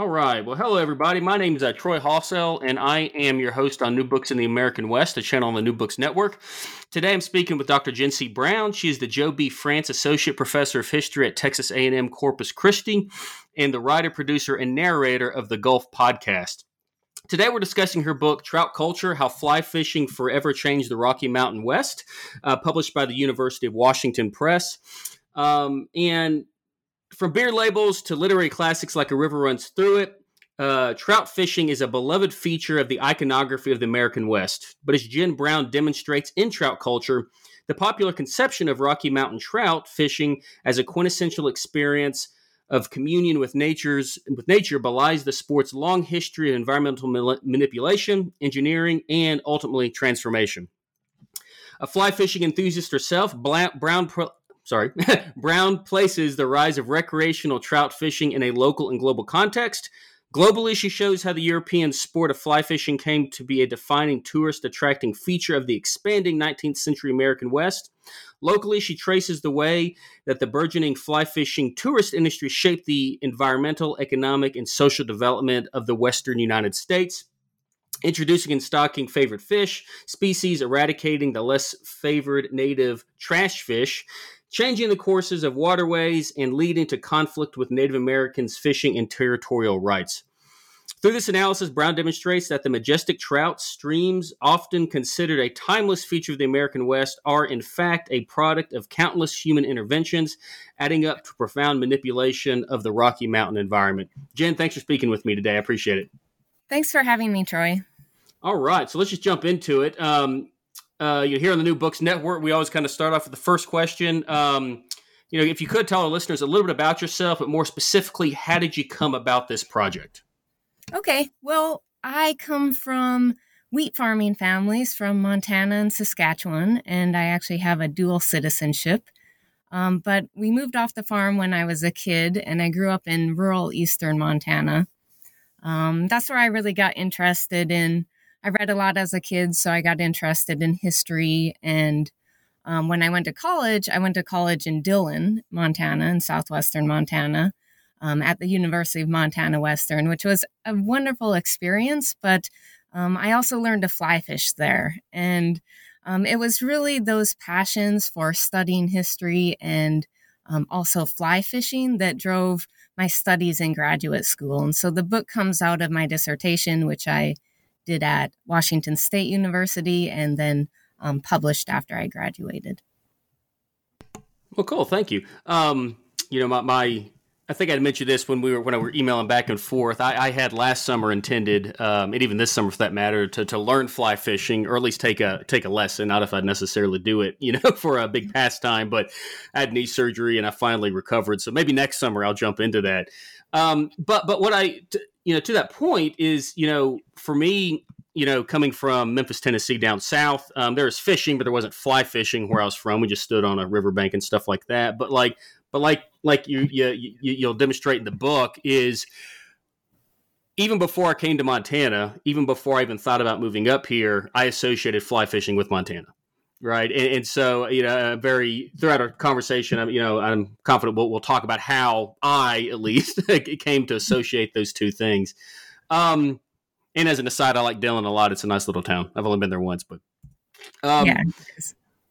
All right. Well, hello, everybody. My name is uh, Troy Hossell, and I am your host on New Books in the American West, a channel on the New Books Network. Today, I'm speaking with Dr. Jen C. Brown. She is the Joe B. Frantz Associate Professor of History at Texas A&M Corpus Christi and the writer, producer, and narrator of the Gulf Podcast. Today, we're discussing her book, Trout Culture How Fly Fishing Forever Changed the Rocky Mountain West, uh, published by the University of Washington Press. Um, and from beer labels to literary classics like A River Runs Through It, uh, trout fishing is a beloved feature of the iconography of the American West. But as Jen Brown demonstrates in trout culture, the popular conception of Rocky Mountain trout fishing as a quintessential experience of communion with nature's with nature belies the sport's long history of environmental manipulation, engineering, and ultimately transformation. A fly fishing enthusiast herself, Brown sorry, Brown places the rise of recreational trout fishing in a local and global context. Globally, she shows how the European sport of fly fishing came to be a defining tourist attracting feature of the expanding 19th century American West. Locally, she traces the way that the burgeoning fly fishing tourist industry shaped the environmental, economic, and social development of the Western United States introducing and stocking favorite fish, species, eradicating the less favored native trash fish, changing the courses of waterways and leading to conflict with Native Americans' fishing and territorial rights. Through this analysis, Brown demonstrates that the majestic trout streams, often considered a timeless feature of the American West, are in fact a product of countless human interventions, adding up to profound manipulation of the Rocky Mountain environment. Jen, thanks for speaking with me today. I appreciate it. Thanks for having me, Troy. All right, so let's just jump into it. Um, uh, you here on the New Books Network, we always kind of start off with the first question. Um, you know, if you could tell our listeners a little bit about yourself, but more specifically, how did you come about this project? Okay, well, I come from wheat farming families from Montana and Saskatchewan, and I actually have a dual citizenship. Um, but we moved off the farm when I was a kid, and I grew up in rural eastern Montana. Um, that's where I really got interested in I read a lot as a kid, so I got interested in history. And um, when I went to college, I went to college in Dillon, Montana, in southwestern Montana, um, at the University of Montana Western, which was a wonderful experience. But um, I also learned to fly fish there. And um, it was really those passions for studying history and um, also fly fishing that drove my studies in graduate school. And so the book comes out of my dissertation, which I did at Washington State University and then um, published after I graduated. Well, cool. Thank you. Um, you know, my, my, I think I'd mentioned this when we were when I were emailing back and forth. I, I had last summer intended, um, and even this summer for that matter, to, to learn fly fishing or at least take a take a lesson. Not if I'd necessarily do it, you know, for a big pastime. But I had knee surgery and I finally recovered, so maybe next summer I'll jump into that. Um, but but what I t- you know to that point is you know for me you know coming from Memphis Tennessee down south um, there was fishing but there wasn't fly fishing where I was from. We just stood on a riverbank and stuff like that. But like but like like you you, you you'll demonstrate in the book is even before I came to Montana, even before I even thought about moving up here, I associated fly fishing with Montana right? And, and, so, you know, very throughout our conversation, I'm, you know, I'm confident we'll, we'll talk about how I, at least, came to associate those two things. Um, and as an aside, I like Dillon a lot. It's a nice little town. I've only been there once, but um, yeah.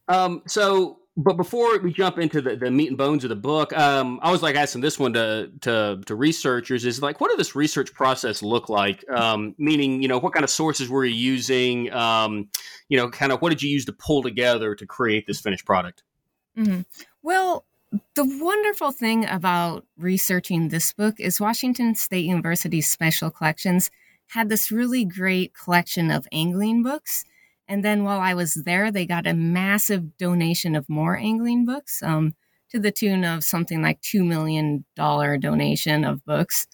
Um, so but before we jump into the, the meat and bones of the book, um, I was like asking this one to, to to researchers is like, what did this research process look like? Um, meaning, you know, what kind of sources were you using? Um, you know, kind of what did you use to pull together to create this finished product? Mm-hmm. Well, the wonderful thing about researching this book is Washington State University's special collections had this really great collection of angling books and then while I was there, they got a massive donation of more angling books um, to the tune of something like $2 million donation of books.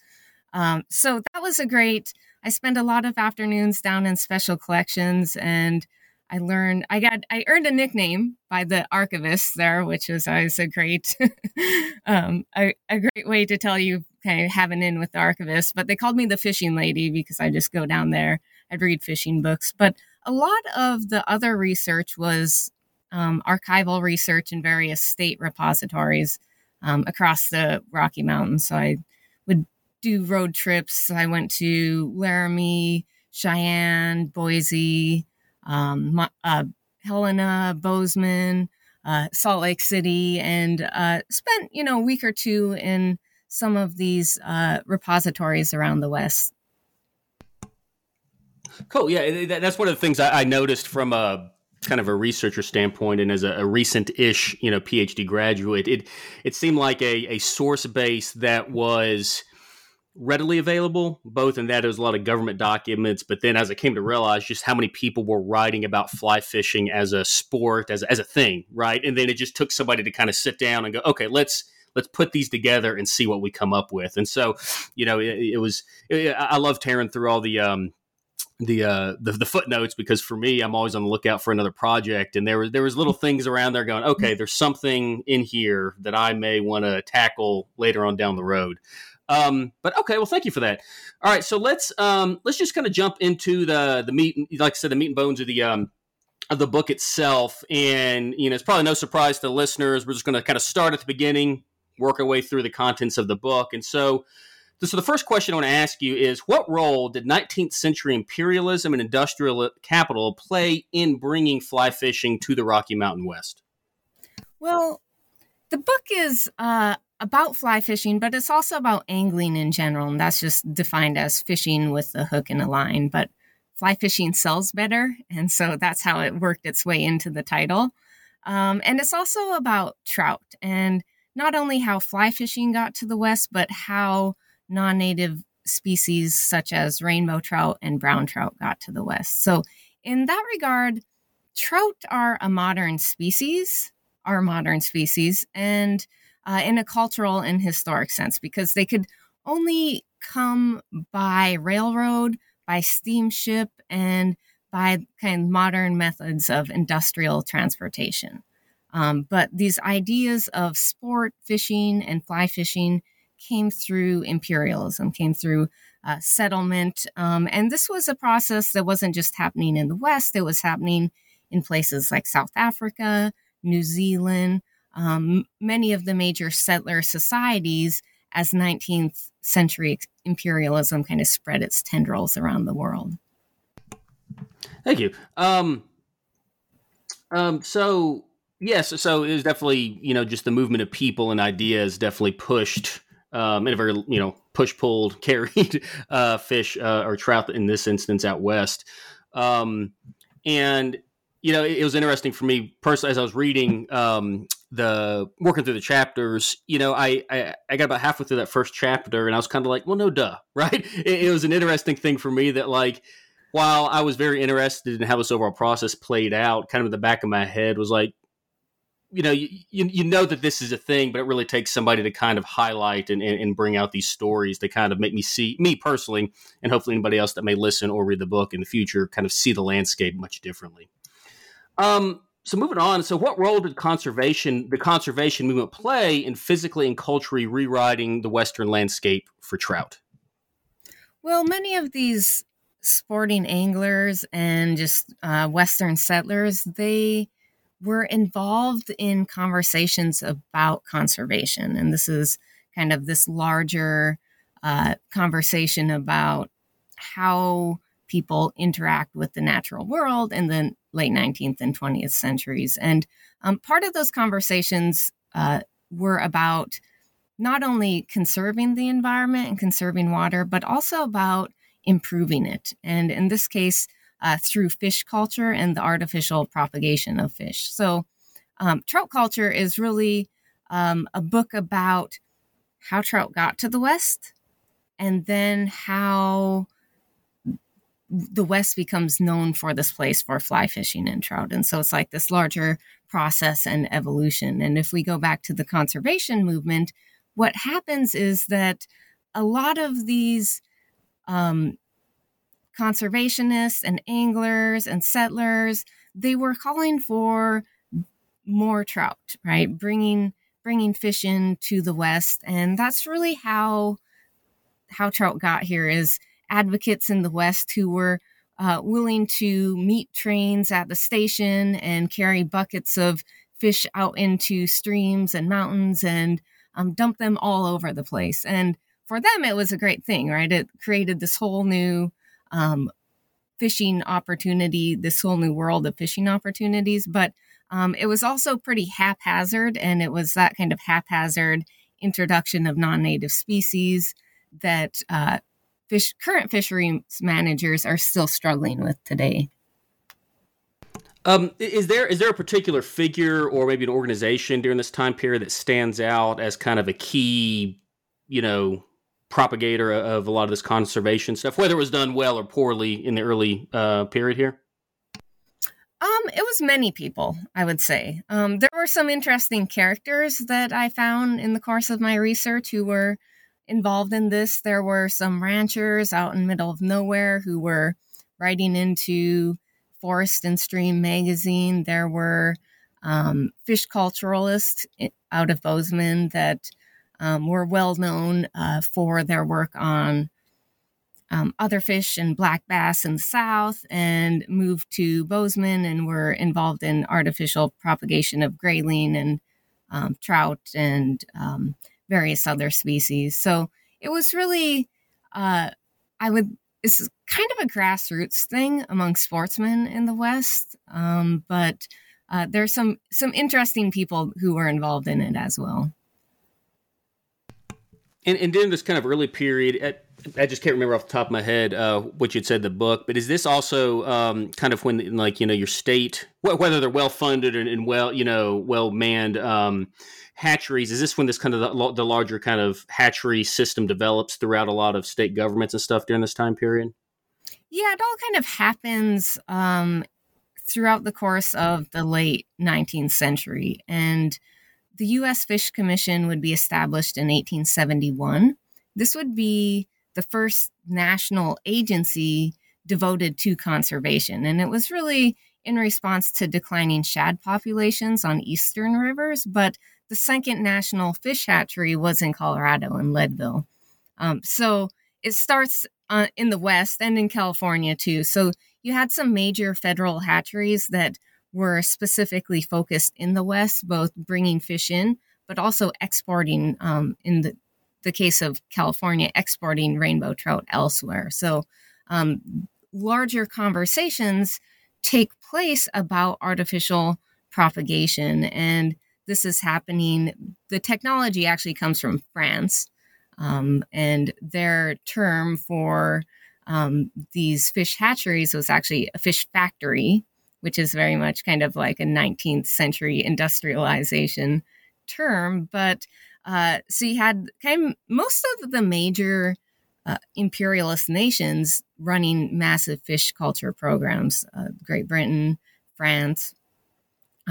Um, so that was a great, I spent a lot of afternoons down in special collections and I learned, I got, I earned a nickname by the archivist there, which was always a great, um, a, a great way to tell you kind of have an in with the archivist. But they called me the fishing lady because I just go down there, I'd read fishing books. But a lot of the other research was um, archival research in various state repositories um, across the Rocky Mountains. So I would do road trips. I went to Laramie, Cheyenne, Boise, um, uh, Helena, Bozeman, uh, Salt Lake City, and uh, spent you know a week or two in some of these uh, repositories around the West. Cool. Yeah, that's one of the things I, noticed from a kind of a researcher standpoint, and as a, recent-ish, you know, PhD graduate, it it seemed like a, a source base that was readily available, both in that there was a lot of government documents, but then as I came to realize just how many people were writing about fly fishing as a sport, as, as a thing, right? And then it just took somebody to kind of sit down and go, okay, let's let's put these together and see what we come up with. And so, you know, it, it was it, I love tearing through all the um, the, uh, the the footnotes because for me I'm always on the lookout for another project and there was there was little things around there going okay there's something in here that I may want to tackle later on down the road. Um, but okay well thank you for that. All right so let's um, let's just kind of jump into the the meat like I said the meat and bones of the um, of the book itself and you know it's probably no surprise to the listeners we're just going to kind of start at the beginning work our way through the contents of the book and so so the first question I want to ask you is what role did 19th century imperialism and industrial capital play in bringing fly fishing to the Rocky Mountain West? Well, the book is uh, about fly fishing, but it's also about angling in general, and that's just defined as fishing with a hook and a line. But fly fishing sells better, and so that's how it worked its way into the title. Um, and it's also about trout, and not only how fly fishing got to the West, but how non native species such as rainbow trout and brown trout got to the West. So, in that regard, trout are a modern species, are modern species, and uh, in a cultural and historic sense, because they could only come by railroad, by steamship, and by kind of modern methods of industrial transportation. Um, but these ideas of sport fishing and fly fishing came through imperialism, came through uh, settlement. Um, and this was a process that wasn't just happening in the West, it was happening in places like South Africa, New Zealand, um, many of the major settler societies as 19th century imperialism kind of spread its tendrils around the world. Thank you. Um, um, so yes, so it was definitely you know just the movement of people and ideas definitely pushed um, in a very you know push pulled carried uh, fish uh, or trout in this instance out west. Um, and you know it, it, was interesting for me personally as I was reading um, the working through the chapters. You know, I, I, I got about halfway through that first chapter, and I was kind of like, well, no, duh, right? It, it was an interesting thing for me that like while I was very interested in how this overall process played out, kind of in the back of my head was like, you know you, you know that this is a thing but it really takes somebody to kind of highlight and, and, and, bring out these stories to kind of make me see me personally and hopefully anybody else that may listen or read the book in the future kind of see the landscape much differently. Um so moving on so what role did conservation the conservation movement play in physically and culturally rewriting the western landscape for trout? Well many of these sporting anglers and just uh, western settlers they were involved in conversations about conservation. And this is kind of this larger uh, conversation about how people interact with the natural world in the late 19th and 20th centuries. And um, part of those conversations uh, were about not only conserving the environment and conserving water, but also about improving it. And in this case, uh, through fish culture and the artificial propagation of fish. So, um, trout culture is really um, a book about how trout got to the West and then how the West becomes known for this place for fly fishing and trout. And so it's like this larger process and evolution. And if we go back to the conservation movement, what happens is that a lot of these um, conservationists and anglers and settlers they were calling for more trout right bringing bringing fish in to the west and that's really how how trout got here is advocates in the West who were uh, willing to meet trains at the station and carry buckets of fish out into streams and mountains and um, dump them all over the place. And for them, it was a great thing, right? It created this whole new um, fishing opportunity, this whole new world of fishing opportunities. But um, it was also pretty haphazard, and it was that kind of haphazard introduction of non native species that uh, fish current fisheries managers are still struggling with today. Um, is there is there a particular figure or maybe an organization during this time period that stands out as kind of a key, you know, propagator of a lot of this conservation stuff, whether it was done well or poorly in the early uh, period here? Um, it was many people, I would say. Um, there were some interesting characters that I found in the course of my research who were involved in this. There were some ranchers out in middle of nowhere who were writing into Forest and Stream magazine. There were um, fish culturalists out of Bozeman that um, were well known uh, for their work on um, other fish and black bass in the south and moved to Bozeman and were involved in artificial propagation of grayling and um, trout and um, various other species. So it was really, uh, I would, it's kind of a grassroots thing among sportsmen in the West, um, but uh, there's some some interesting people who were involved in it as well. And, and during this kind of early period, I just can't remember off the top of my head uh, what you'd said the book, but is this also um, kind of when, like, you know, your state, whether they're well funded and, and, well, you know, well manned, um, hatcheries is this when this kind of the, the, larger kind of hatchery system develops throughout a lot of state governments and stuff during this time period? Yeah it all kind of happens um, throughout the course of the late 19th century and the u.s fish commission would be established in 1871 this would be the first national agency devoted to conservation and it was really in response to declining shad populations on eastern rivers but the second national fish hatchery was in Colorado in Leadville. Um, so it starts uh, in the West and in California too. So you had some major federal hatcheries that were specifically focused in the West, both bringing fish in, but also exporting, um, in the, the case of California, exporting rainbow trout elsewhere. So um, larger conversations take place about artificial propagation and this is happening. The technology actually comes from France, um, and their term for um, these fish hatcheries was actually a fish factory, which is very much kind of like a 19th century industrialization term. But uh, so you had kind of most of the major uh, imperialist nations running massive fish culture programs uh, Great Britain, France,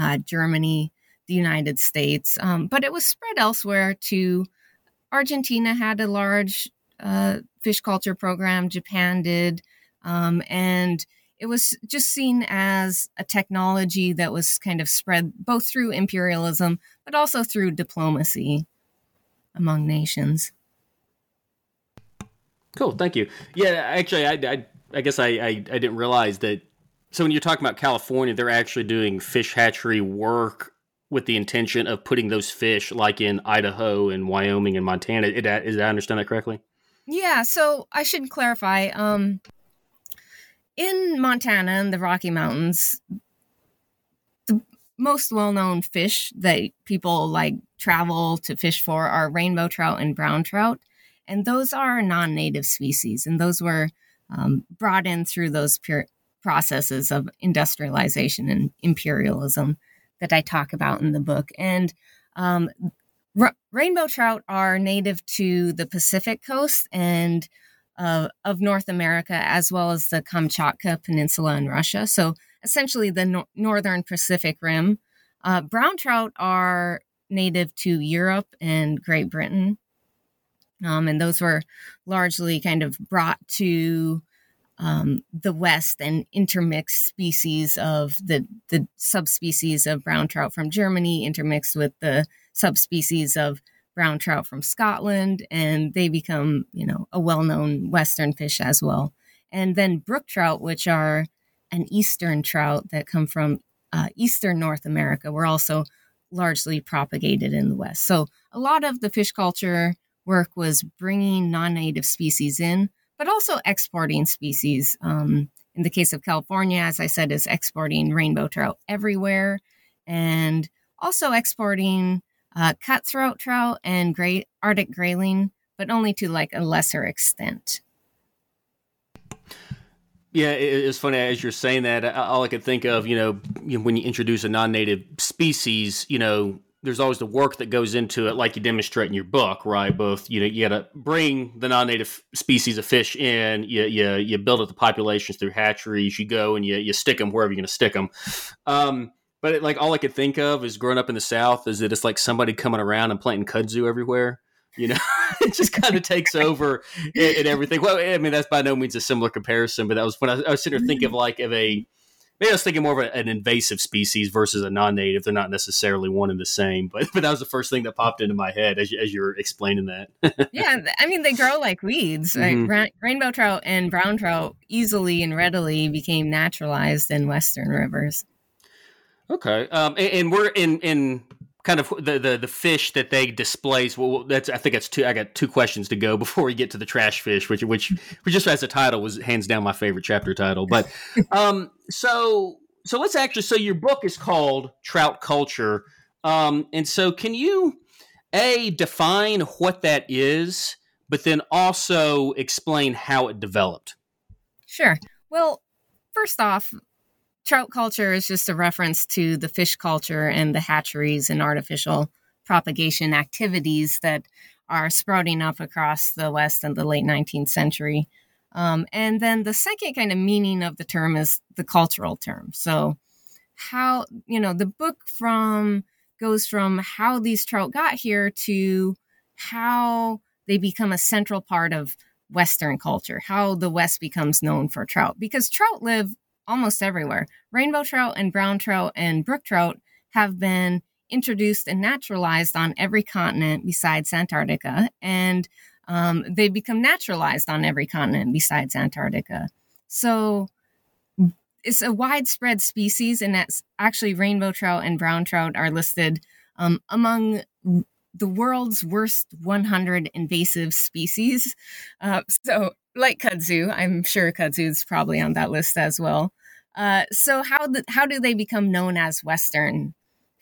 uh, Germany, the United States, um, but it was spread elsewhere to Argentina had a large uh, fish culture program, Japan did, um, and it was just seen as a technology that was kind of spread both through imperialism but also through diplomacy among nations. Cool, thank you. Yeah, actually, I, I, I guess I, I, I didn't realize that. So when you're talking about California, they're actually doing fish hatchery work with the intention of putting those fish like in Idaho and Wyoming and Montana. Is that, is, I understand that correctly? Yeah. So I should clarify. Um, in Montana and the Rocky Mountains, the most well-known fish that people like travel to fish for are rainbow trout and brown trout, and those are non-native species, and those were um, brought in through those pure processes of industrialization and imperialism that I talk about in the book. And um, rainbow trout are native to the Pacific coast and uh, of North America, as well as the Kamchatka Peninsula in Russia. So essentially the no- northern Pacific Rim. Uh, brown trout are native to Europe and Great Britain. Um, and those were largely kind of brought to um, the West and intermixed species of the, the subspecies of brown trout from Germany intermixed with the subspecies of brown trout from Scotland, and they become, you know, a well known Western fish as well. And then brook trout, which are an eastern trout that come from uh, eastern North America were also largely propagated in the West. So a lot of the fish culture work was bringing non-native species in, but also exporting species. Um, in the case of California, as I said, is exporting rainbow trout everywhere, and also exporting uh, cutthroat trout and great Arctic grayling, but only to like a lesser extent. Yeah, it's funny as you're saying that. All I could think of, you know, when you introduce a non-native species, you know, there's always the work that goes into it, like you demonstrate in your book, right? Both, you know, you got to bring the non-native species of fish in. You you, you build up the populations through hatcheries. You go and you you stick them wherever you're going to stick them. Um, but it, like all I could think of is growing up in the South is that it's like somebody coming around and planting kudzu everywhere. You know, it just kind of takes over and, everything. Well, I mean, that's by no means a similar comparison, but that was when I, I was sitting there thinking of like of a maybe I was thinking more of a, an invasive species versus a non-native. They're not necessarily one and the same, but but that was the first thing that popped into my head as you, as you were explaining that. yeah, I mean they grow like weeds. Right? Mm-hmm. rainbow trout and brown trout easily and readily became naturalized in western rivers. Okay, um, and, and, we're in in kind of the, the the fish that they displace. Well, that's I think that's two. I got two questions to go before we get to the trash fish, which which, which just as a title was hands down my favorite chapter title. But um, so so let's actually. So your book is called Trout Culture, um, and so can you a define what that is, but then also explain how it developed? Sure. Well, first off, trout culture is just a reference to the fish culture and the hatcheries and artificial propagation activities that are sprouting up across the West in the late 19th century. Um, and then the second kind of meaning of the term is the cultural term. So, how, you know, the book from goes from how these trout got here to how they become a central part of Western culture, how the West becomes known for trout, because trout live almost everywhere. Rainbow trout and brown trout and brook trout have been introduced and naturalized on every continent besides Antarctica, and um, they become naturalized on every continent besides Antarctica. So it's a widespread species, and that's actually rainbow trout and brown trout are listed um, among the world's worst 100 invasive species. Uh, so, like kudzu, I'm sure kudzu is probably on that list as well. Uh, so, how how do they become known as Western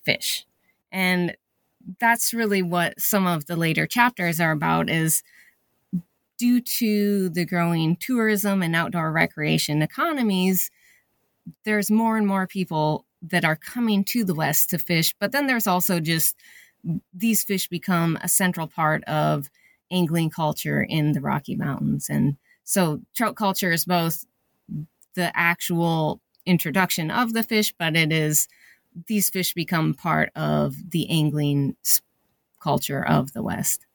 fish? And that's really what some of the later chapters are about. Is due to the growing tourism and outdoor recreation economies, there's more and more people that are coming to the West to fish. But then there's also just these fish become a central part of angling culture in the Rocky Mountains. And so trout culture is both the actual introduction of the fish, but it is these fish become part of the angling culture of the West.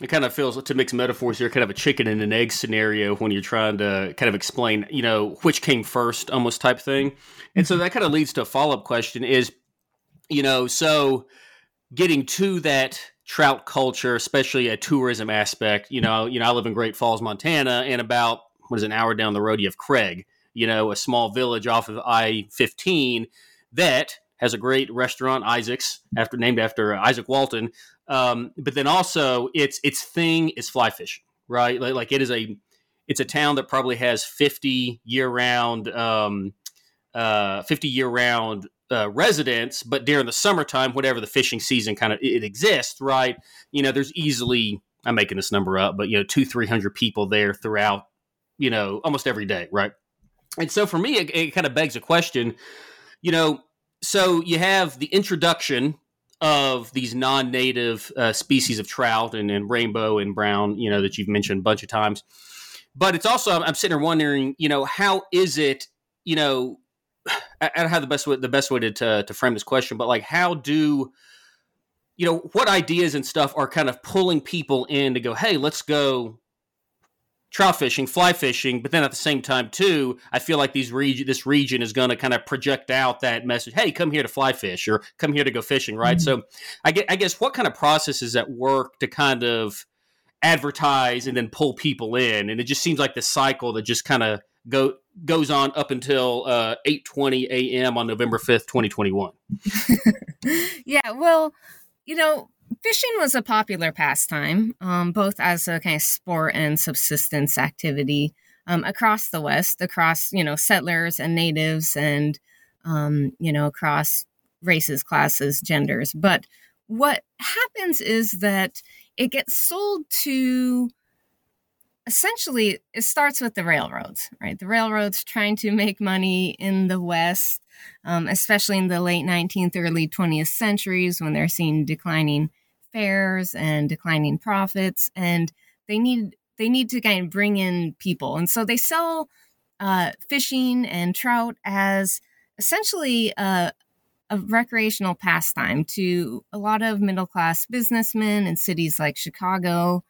It kind of feels to mix metaphors here, kind of a chicken and an egg scenario when you're trying to kind of explain, you know, which came first, almost type thing. And so mm-hmm. that kind of leads to a follow up question: is, you know, so getting to that trout culture, especially a tourism aspect. You know, you know, I live in Great Falls, Montana, and about what is an hour down the road, you have Craig. You know, a small village off of I fifteen that has a great restaurant, Izaak's, after named after Izaak Walton. Um, but then also, its its thing is fly fishing, right? Like, like, it is a it's a town that probably has fifty year round um, uh, fifty year round uh, residents, but during the summertime, whatever the fishing season kind of it exists, right? You know, there's easily I'm making this number up, but you know, two three hundred people there throughout, you know, almost every day, right? And so for me, it, it kind of begs a question, you know, so you have the introduction of these non-native uh, species of trout and, and, rainbow and brown, you know, that you've mentioned a bunch of times. But it's also I'm, I'm sitting there wondering, you know, how is it, you know, I, I don't have the best way the best way to, to to frame this question, but like how do you know what ideas and stuff are kind of pulling people in to go, hey, let's go trout fishing, fly fishing, but then at the same time too, I feel like these region this region is going to kind of project out that message. Hey, come here to fly fish or come here to go fishing, right? Mm-hmm. So, I get, I guess what kind of processes at work to kind of advertise and then pull people in, and it just seems like the cycle that just kind of go goes on up until uh, 8:20 a.m. on November 5th, 2021. yeah, well, you know, fishing was a popular pastime, um, both as a kind of sport and subsistence activity um, across the West, across you know settlers and natives, and um, you know across races, classes, genders. But what happens is that it gets sold to essentially it starts with the railroads right the railroads trying to make money in the west um, especially in the late 19th early 20th centuries when they're seeing declining fares and declining profits and they need they need to kind of bring in people. And so they sell uh, fishing and trout as essentially a, a recreational pastime to a lot of middle class businessmen in cities like chicago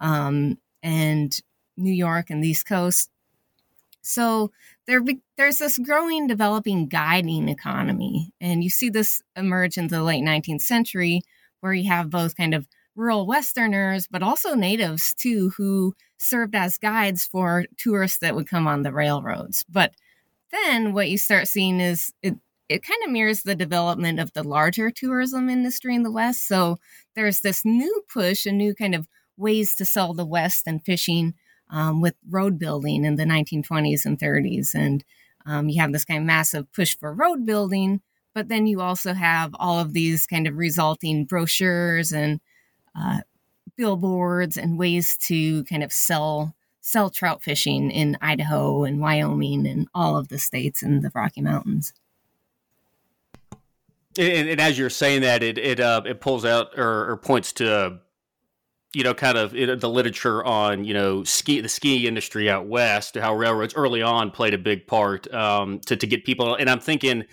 um, and new york and the east coast. So there, there's this growing developing guiding economy and you see this emerge in the late 19th century where you have both kind of rural Westerners, but also natives too, who served as guides for tourists that would come on the railroads. But then what you start seeing is it, it kind of mirrors the development of the larger tourism industry in the West. So there's this new push, a new kind of ways to sell the West and fishing um, with road building in the 1920s and 30s. And um, you have this kind of massive push for road building but then you also have all of these kind of resulting brochures and uh, billboards and ways to kind of sell sell trout fishing in Idaho and Wyoming and all of the states in the Rocky Mountains. And, and as you're saying that, it it uh, it pulls out or, or points to you know kind of the literature on you know ski the ski industry out west, how railroads early on played a big part um, to to get people. And I'm thinking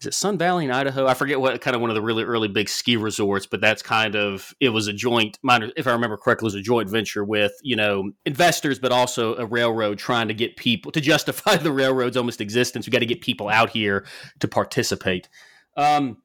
is it Sun Valley in Idaho? I forget what kind of one of the really early big ski resorts, but that's kind of it was a joint. If I remember correctly, it was a joint venture with you know investors, but also a railroad trying to get people to justify the railroad's almost existence. We got to get people out here to participate. Um,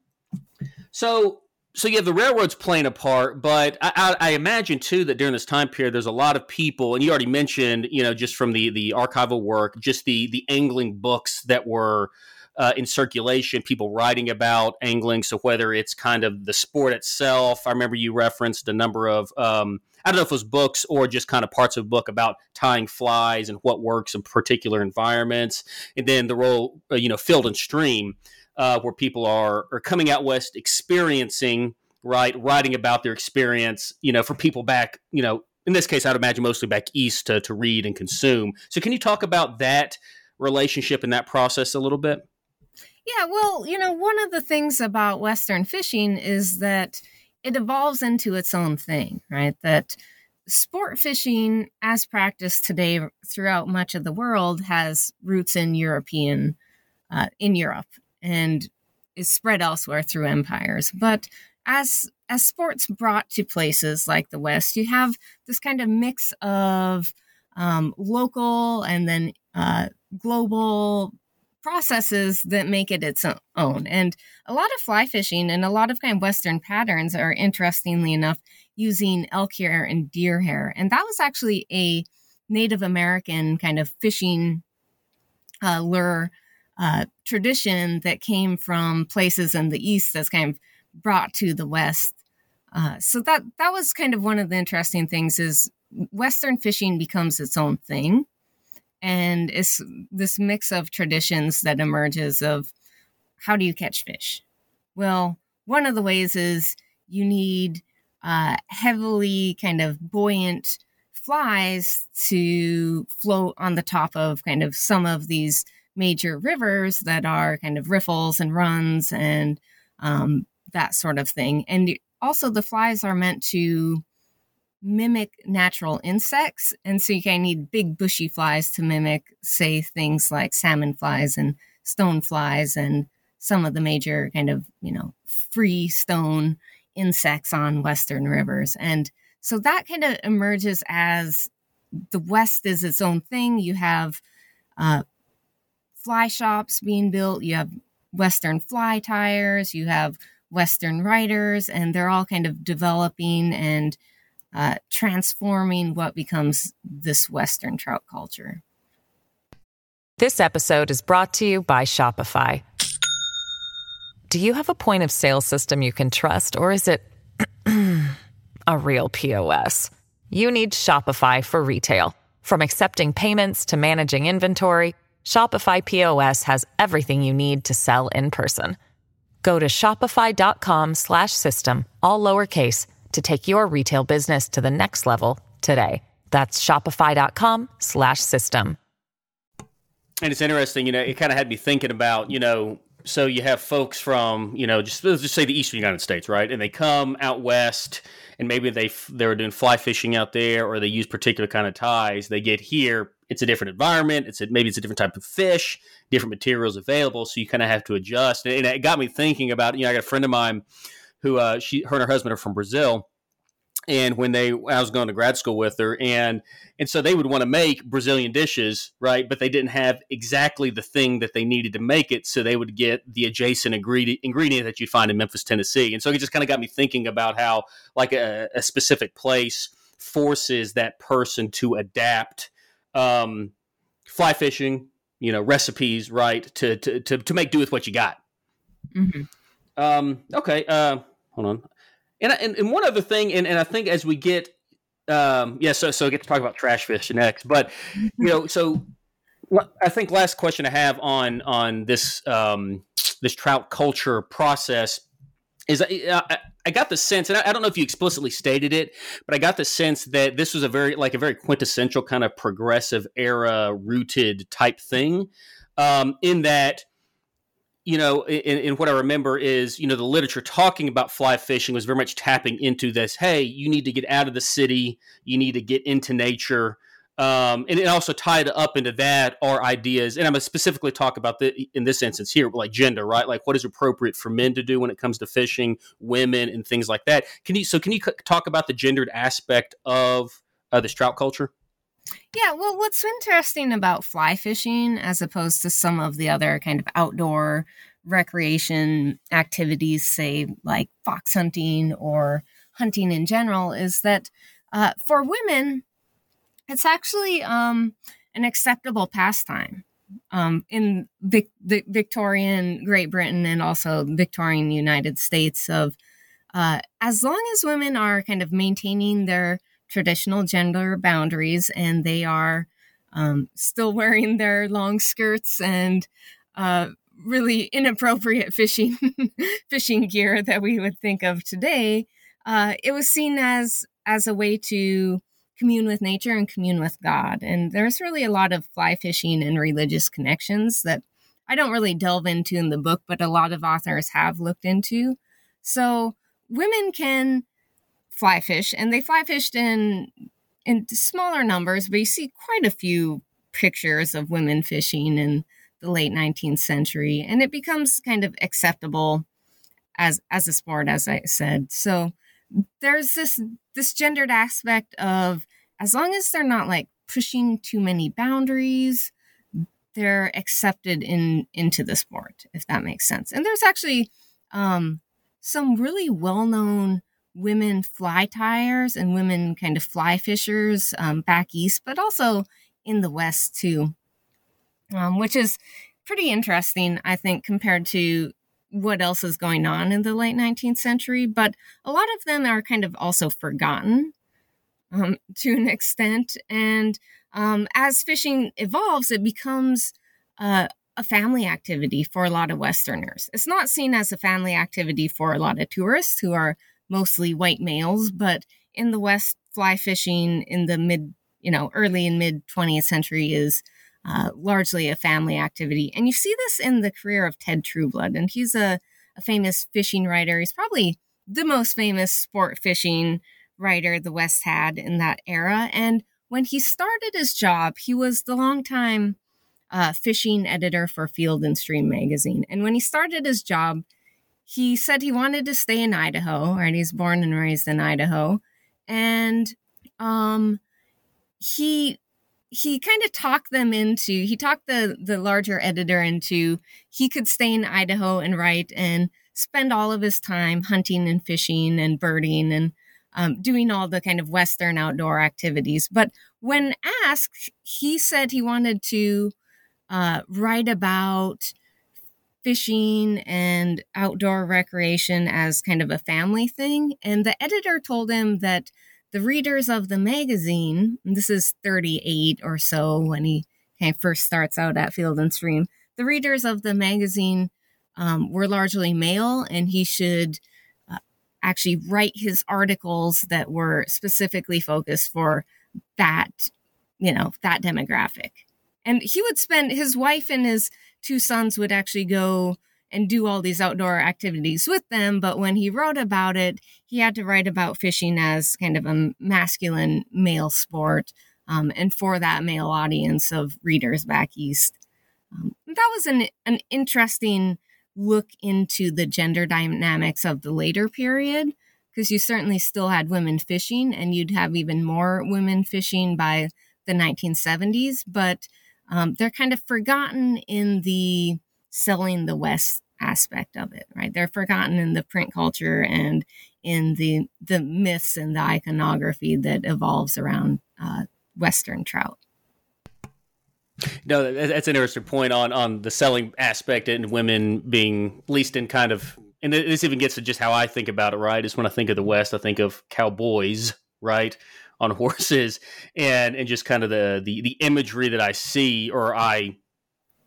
so so you have the railroads playing a part, but I, I, I, imagine too that during this time period, there's a lot of people, and you already mentioned, you know, just from the the archival work, just the the angling books that were uh, in circulation, people writing about angling. So whether it's kind of the sport itself, I remember you referenced a number of um, I don't know if it was books or just kind of parts of a book about tying flies and what works in particular environments, and then the role uh, you know field and stream uh, where people are are coming out west experiencing right writing about their experience you know for people back you know in this case i'd imagine mostly back east to, to read and consume. So can you talk about that relationship and that process a little bit yeah, well, you know, one of the things about Western fishing is that it evolves into its own thing, right? That sport fishing, as practiced today throughout much of the world, has roots in European, uh, in Europe, and is spread elsewhere through empires. But as as sports brought to places like the West, you have this kind of mix of um, local and then uh, global processes that make it its own. And a lot of fly fishing and a lot of kind of Western patterns are interestingly enough using elk hair and deer hair. And that was actually a Native American kind of fishing uh, lure uh, tradition that came from places in the East that's kind of brought to the West. Uh, so that that was kind of one of the interesting things is Western fishing becomes its own thing and it's this mix of traditions that emerges of how do you catch fish? Well, one of the ways is you need uh, heavily kind of buoyant flies to float on the top of kind of some of these major rivers that are kind of riffles and runs and um, that sort of thing. And also, the flies are meant to mimic natural insects. And so you kind of need big bushy flies to mimic, say, things like salmon flies and stone flies and some of the major kind of, you know, free stone insects on Western rivers. And so that kind of emerges as the West is its own thing. You have uh, fly shops being built, you have Western fly tyers, you have Western writers, and they're all kind of developing and uh, transforming what becomes this Western trout culture. This episode is brought to you by Shopify. Do you have a point of sale system you can trust, or is it a real POS? You need Shopify for retail. From accepting payments to managing inventory, Shopify POS has everything you need to sell in person. Go to shopify.com/system all lowercase to take your retail business to the next level today. That's shopify.com slash system. And it's interesting, you know, it kind of had me thinking about, you know, so you have folks from, you know, just let's just say the eastern United States, right? And they come out west and maybe they they were doing fly fishing out there or they use particular kind of ties. They get here, it's a different environment. It's a, maybe it's a different type of fish, different materials available, so you kind of have to adjust. And, it got me thinking about, you know, I got a friend of mine who uh, she her and her husband are from Brazil and when they I was going to grad school with her and and so they would want to make Brazilian dishes, right? But they didn't have exactly the thing that they needed to make it, so they would get the adjacent ingredient ingredient that you'd find in Memphis, Tennessee. And so it just kind of got me thinking about how like a, a specific place forces that person to adapt um, fly fishing, you know, recipes, right, to to to, to make do with what you got. Mm-hmm. Um, okay, uh, hold on. And, and, and one other thing, and, and I think as we get, um, yeah, so so I get to talk about trash fish next, but you know, so I think last question I have on on this um, this trout culture process is I, I got the sense, and I, I don't know if you explicitly stated it, but I got the sense that this was a very like a very quintessential kind of progressive era rooted type thing, um, in that you know, in, in, what I remember is, you know, the literature talking about fly fishing was very much tapping into this. Hey, you need to get out of the city. You need to get into nature. Um, and it also tied up into that are ideas, and I'm going to specifically talk about the in this instance here, like gender, right? Like what is appropriate for men to do when it comes to fishing, women, and things like that. Can you so can you talk about the gendered aspect of uh, this trout culture? Yeah, well, what's interesting about fly fishing as opposed to some of the other kind of outdoor recreation activities, say like fox hunting or hunting in general, is that uh, for women, it's actually um, an acceptable pastime. Um, in the Victorian Great Britain and also Victorian United States, of uh, as long as women are kind of maintaining their traditional gender boundaries and they are um, still wearing their long skirts and uh, really inappropriate fishing fishing gear that we would think of today. Uh, it was seen as as a way to commune with nature and commune with God. And there's really a lot of fly fishing and religious connections that I don't really delve into in the book, but a lot of authors have looked into. So women can fly fish, and they fly fished in in smaller numbers, but you see quite a few pictures of women fishing in the late 19th century, and it becomes kind of acceptable as as a sport, as I said. So there's this this gendered aspect of as long as they're not like pushing too many boundaries, they're accepted in into the sport, if that makes sense. And there's actually um, some really well known women fly tyers and women kind of fly fishers um, back east, but also in the west too, um, which is pretty interesting, I think, compared to what else is going on in the late 19th century. But a lot of them are kind of also forgotten um, to an extent. And um, as fishing evolves, it becomes uh, a family activity for a lot of Westerners. It's not seen as a family activity for a lot of tourists who are mostly white males, but in the West, fly fishing in the mid, you know, early and mid 20th century is uh, largely a family activity. And you see this in the career of Ted Trueblood. And he's a, a famous fishing writer. He's probably the most famous sport fishing writer the West had in that era. And when he started his job, he was the longtime uh, fishing editor for Field and Stream magazine. And when he started his job, he said he wanted to stay in Idaho, right? He's born and raised in Idaho. And um, he he kind of talked them into he talked the the larger editor into he could stay in Idaho and write and spend all of his time hunting and fishing and birding and um, doing all the kind of Western outdoor activities. But when asked, he said he wanted to uh, write about fishing and outdoor recreation as kind of a family thing. And the editor told him that the readers of the magazine, this is 38 or so when he kind of first starts out at Field and Stream, the readers of the magazine um, were largely male, and he should uh, actually write his articles that were specifically focused for that, you know, that demographic. And he would spend his wife and his two sons would actually go and do all these outdoor activities with them. But when he wrote about it, he had to write about fishing as kind of a masculine male sport um, and for that male audience of readers back east. Um, that was an, an interesting look into the gender dynamics of the later period because you certainly still had women fishing and you'd have even more women fishing by the 1970s but um, they're kind of forgotten in the selling the west aspect of it right? They're forgotten in the print culture and in the the myths and the iconography that evolves around uh, western trout. No, that's an interesting point on on the selling aspect and women being least in kind of, and this even gets to just how I think about it. Right, is when I think of the West, I think of cowboys, right, on horses, and and just kind of the the the imagery that I see or I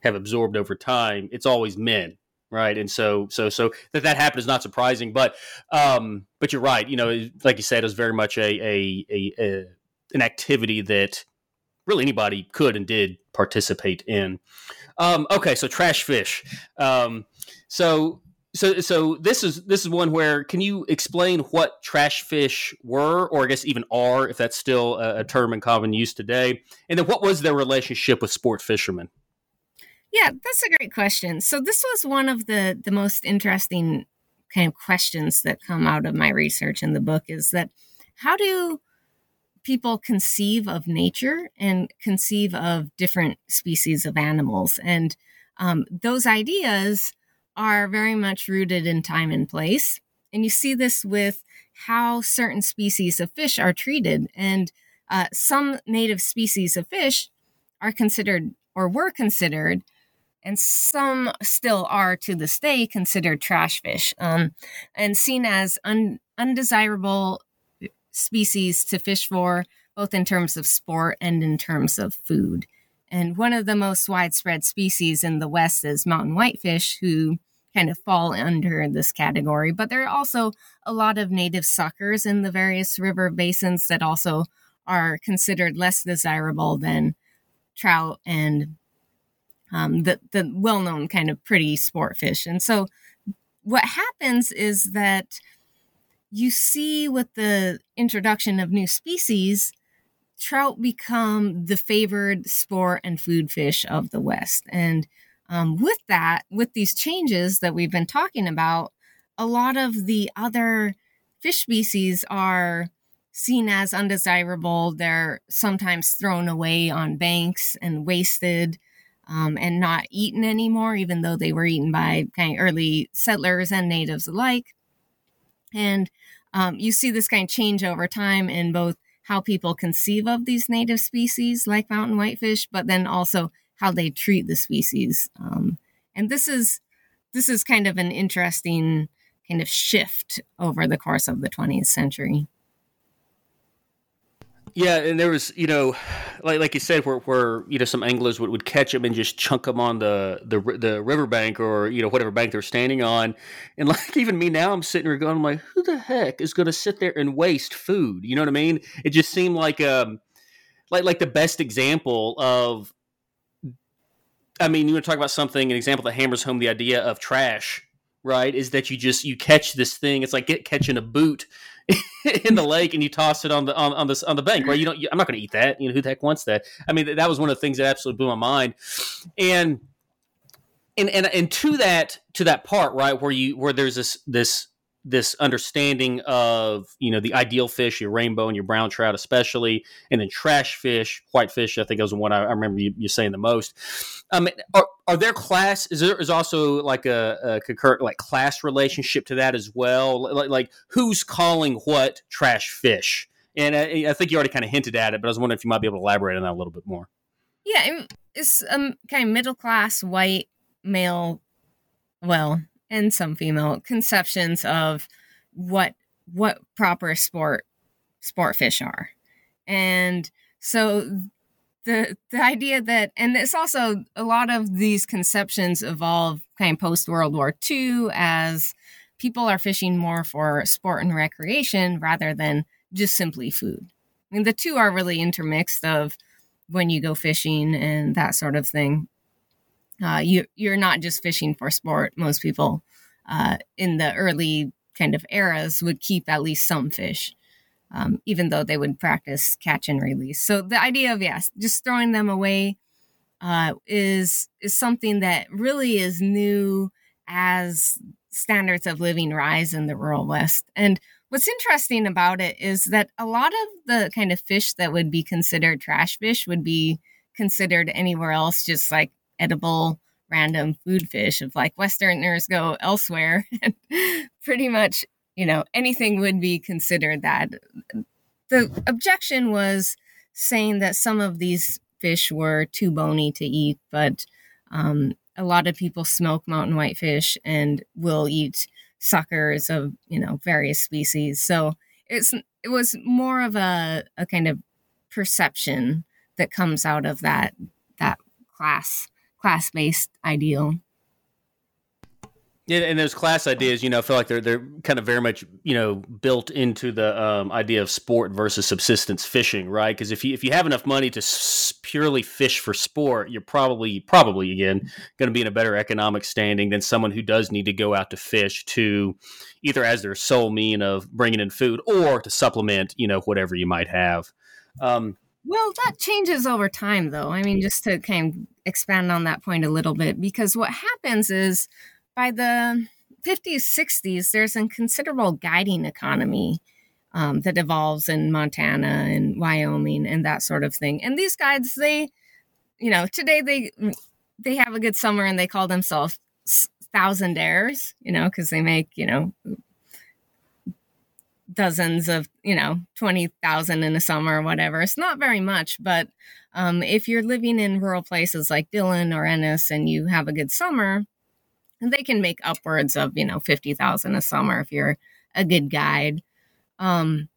have absorbed over time. It's always men, right and so so so that that happened is not surprising but um but you're right you know like you said it was very much a a, a, a an activity that really anybody could and did participate in. Um, okay, so trash fish. Um, so so so this is this is one where can you explain what trash fish were, or I guess even are, if that's still a, a term in common use today, and then what was their relationship with sport fishermen? Yeah, that's a great question. So this was one of the the most interesting kind of questions that come out of my research in the book is that how do people conceive of nature and conceive of different species of animals. And um, those ideas are very much rooted in time and place. And you see this with how certain species of fish are treated. And uh, some native species of fish are considered or were considered, and some still are to this day considered trash fish um, and seen as un- undesirable species to fish for, both in terms of sport and in terms of food. And one of the most widespread species in the West is mountain whitefish, who kind of fall under this category. But there are also a lot of native suckers in the various river basins that also are considered less desirable than trout and um, the, the well known kind of pretty sport fish. And so what happens is that you see with the introduction of new species, trout become the favored sport and food fish of the West. And um, with that, with these changes that we've been talking about, a lot of the other fish species are seen as undesirable. They're sometimes thrown away on banks and wasted um, and not eaten anymore, even though they were eaten by kind of early settlers and natives alike. And um, you see this kind of change over time in both how people conceive of these native species like mountain whitefish, but then also how they treat the species. Um, and this is this is kind of an interesting kind of shift over the course of the 20th century. Yeah, and there was, you know, like like you said, where, where you know some anglers would, would catch them and just chunk them on the the the riverbank or you know whatever bank they're standing on, and like even me now, I'm sitting here going, I'm like, who the heck is going to sit there and waste food? You know what I mean? It just seemed like um like like the best example of. I mean, you want to talk about something, an example that hammers home the idea of trash, right? Is that you just you catch this thing? It's like get catching a boot in the lake and you toss it on the on, on the on the bank, right? You don't. You, I'm not going to eat that. You know who the heck wants that? I mean, that was one of the things that absolutely blew my mind, and and and and to that to that part, right, where you where there's this this this understanding of you know the ideal fish, your rainbow and your brown trout, especially, and then trash fish, white fish. I think was the one I, I remember you, you, saying the most. Um, are, are there class? Is there is also like a, a concurrent like class relationship to that as well? Like, like who's calling what trash fish? And I, I think you already kind of hinted at it, but I was wondering if you might be able to elaborate on that a little bit more. Yeah, it's um kind of middle class white male. Well, and some female conceptions of what what proper sport sport fish are. And so the the idea that and it's also a lot of these conceptions evolve kind of post world war ii as people are fishing more for sport and recreation rather than just simply food. I mean the two are really intermixed of when you go fishing and that sort of thing uh, you you're not just fishing for sport. Most people uh, in the early kind of eras would keep at least some fish, um, even though they would practice catch and release. So the idea of yes, just throwing them away uh, is is something that really is new as standards of living rise in the rural West. And what's interesting about it is that a lot of the kind of fish that would be considered trash fish would be considered anywhere else just like edible random food fish of like westerners go elsewhere. And pretty much you know anything would be considered that. The objection was saying that some of these fish were too bony to eat but um, a lot of people smoke mountain whitefish and will eat suckers of you know various species. So it's it was more of a, a kind of perception that comes out of that that class class based ideal. Yeah, and those class ideas, you know, feel like they're they're kind of very much, you know, built into the um, idea of sport versus subsistence fishing, right? Because if you if you have enough money to s- purely fish for sport, you're probably probably again going to be in a better economic standing than someone who does need to go out to fish to either as their sole mean of bringing in food or to supplement, you know, whatever you might have. Um, well, that changes over time, though. I mean, just to kind of expand on that point a little bit, because what happens is by the 50s, 60s, there's a considerable guiding economy um, that evolves in Montana and Wyoming and that sort of thing. And these guides, they, you know, today they they have a good summer and they call themselves thousandaires, you know, because they make, you know, dozens of, you know, 20,000 in a summer or whatever. It's not very much, but um, if you're living in rural places like Dillon or Ennis and you have a good summer, they can make upwards of, you know, 50,000 a summer if you're a good guide. Um,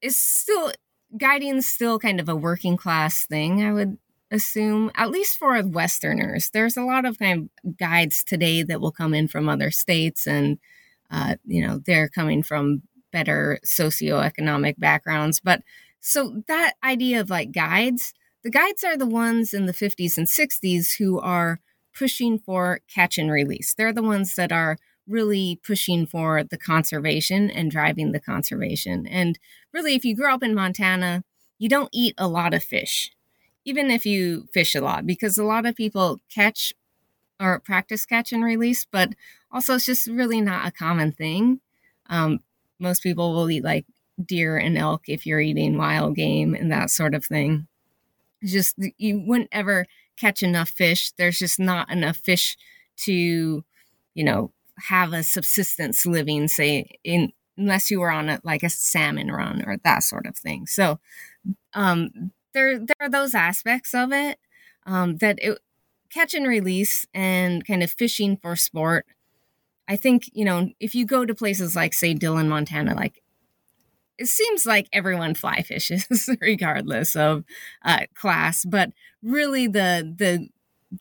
it's still, guiding still kind of a working class thing, I would assume, at least for Westerners. There's a lot of kind of guides today that will come in from other states and uh, you know, they're coming from better socioeconomic backgrounds. But so that idea of like guides, the guides are the ones in the 50s and 60s who are pushing for catch and release. They're the ones that are really pushing for the conservation and driving the conservation. And really, if you grow up in Montana, you don't eat a lot of fish, even if you fish a lot, because a lot of people catch or practice catch and release, but also it's just really not a common thing. Um, most people will eat like deer and elk if you're eating wild game and that sort of thing. It's just you wouldn't ever catch enough fish. There's just not enough fish to, you know, have a subsistence living, say, in unless you were on a like a salmon run or that sort of thing. So um there there are those aspects of it um that it catch and release and kind of fishing for sport. I think, you know, if you go to places like, say, Dillon, Montana, like it seems like everyone fly fishes regardless of uh, class, but really the the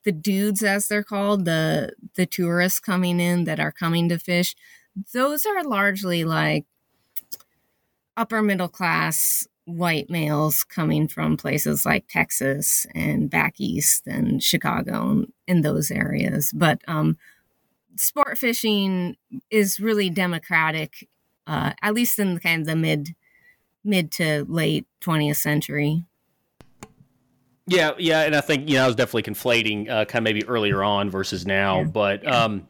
the dudes as they're called, the the tourists coming in that are coming to fish, those are largely like upper middle class white males coming from places like Texas and back east and Chicago and in those areas. But um, sport fishing is really democratic, uh, at least in the kind of the mid mid to late 20th century. Yeah, yeah, and I think you know I was definitely conflating uh, kind of maybe earlier on versus now, yeah. but um,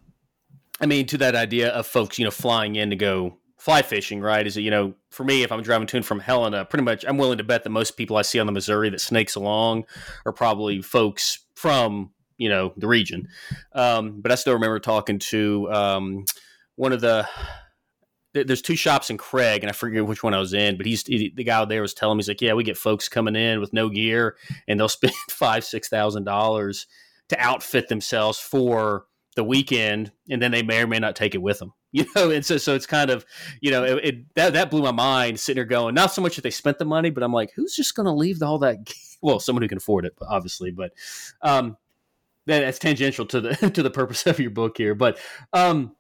I mean to that idea of folks you know flying in to go fly fishing, right? Is it, you know, for me, if I'm driving to and from Helena, pretty much I'm willing to bet that most people I see on the Missouri that snakes along are probably folks from, you know, the region. Um, but I still remember talking to um, one of the, there's two shops in Craig, and I forget which one I was in, but he's he, the guy there was telling me he's like, yeah, we get folks coming in with no gear, and they'll spend five six thousand dollars to outfit themselves for the weekend, and then they may or may not take it with them. You know, and so so it's kind of you know it, it that that blew my mind sitting there going not so much that they spent the money, but I'm like, who's just going to leave all that? Well, someone who can afford it, obviously, but um, that's tangential to the to the purpose of your book here. But um,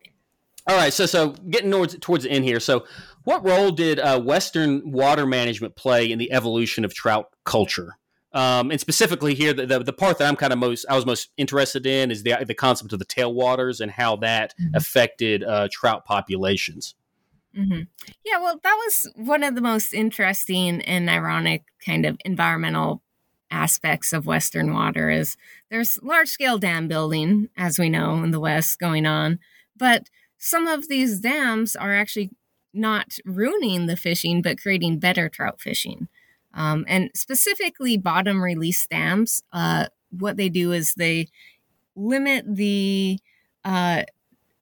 all right, so so getting towards towards the end here. So, what role did uh, Western water management play in the evolution of trout culture? Um, and specifically here, the, the, the, part that I'm kind of most I was most interested in is the the concept of the tailwaters and how that mm-hmm. affected uh, trout populations. Mm-hmm. Yeah, well, that was one of the most interesting and ironic kind of environmental aspects of Western water. Is there's large scale dam building, as we know in the West, going on, but some of these dams are actually not ruining the fishing, but creating better trout fishing. Um, and specifically, bottom release dams, uh, what they do is they limit the uh,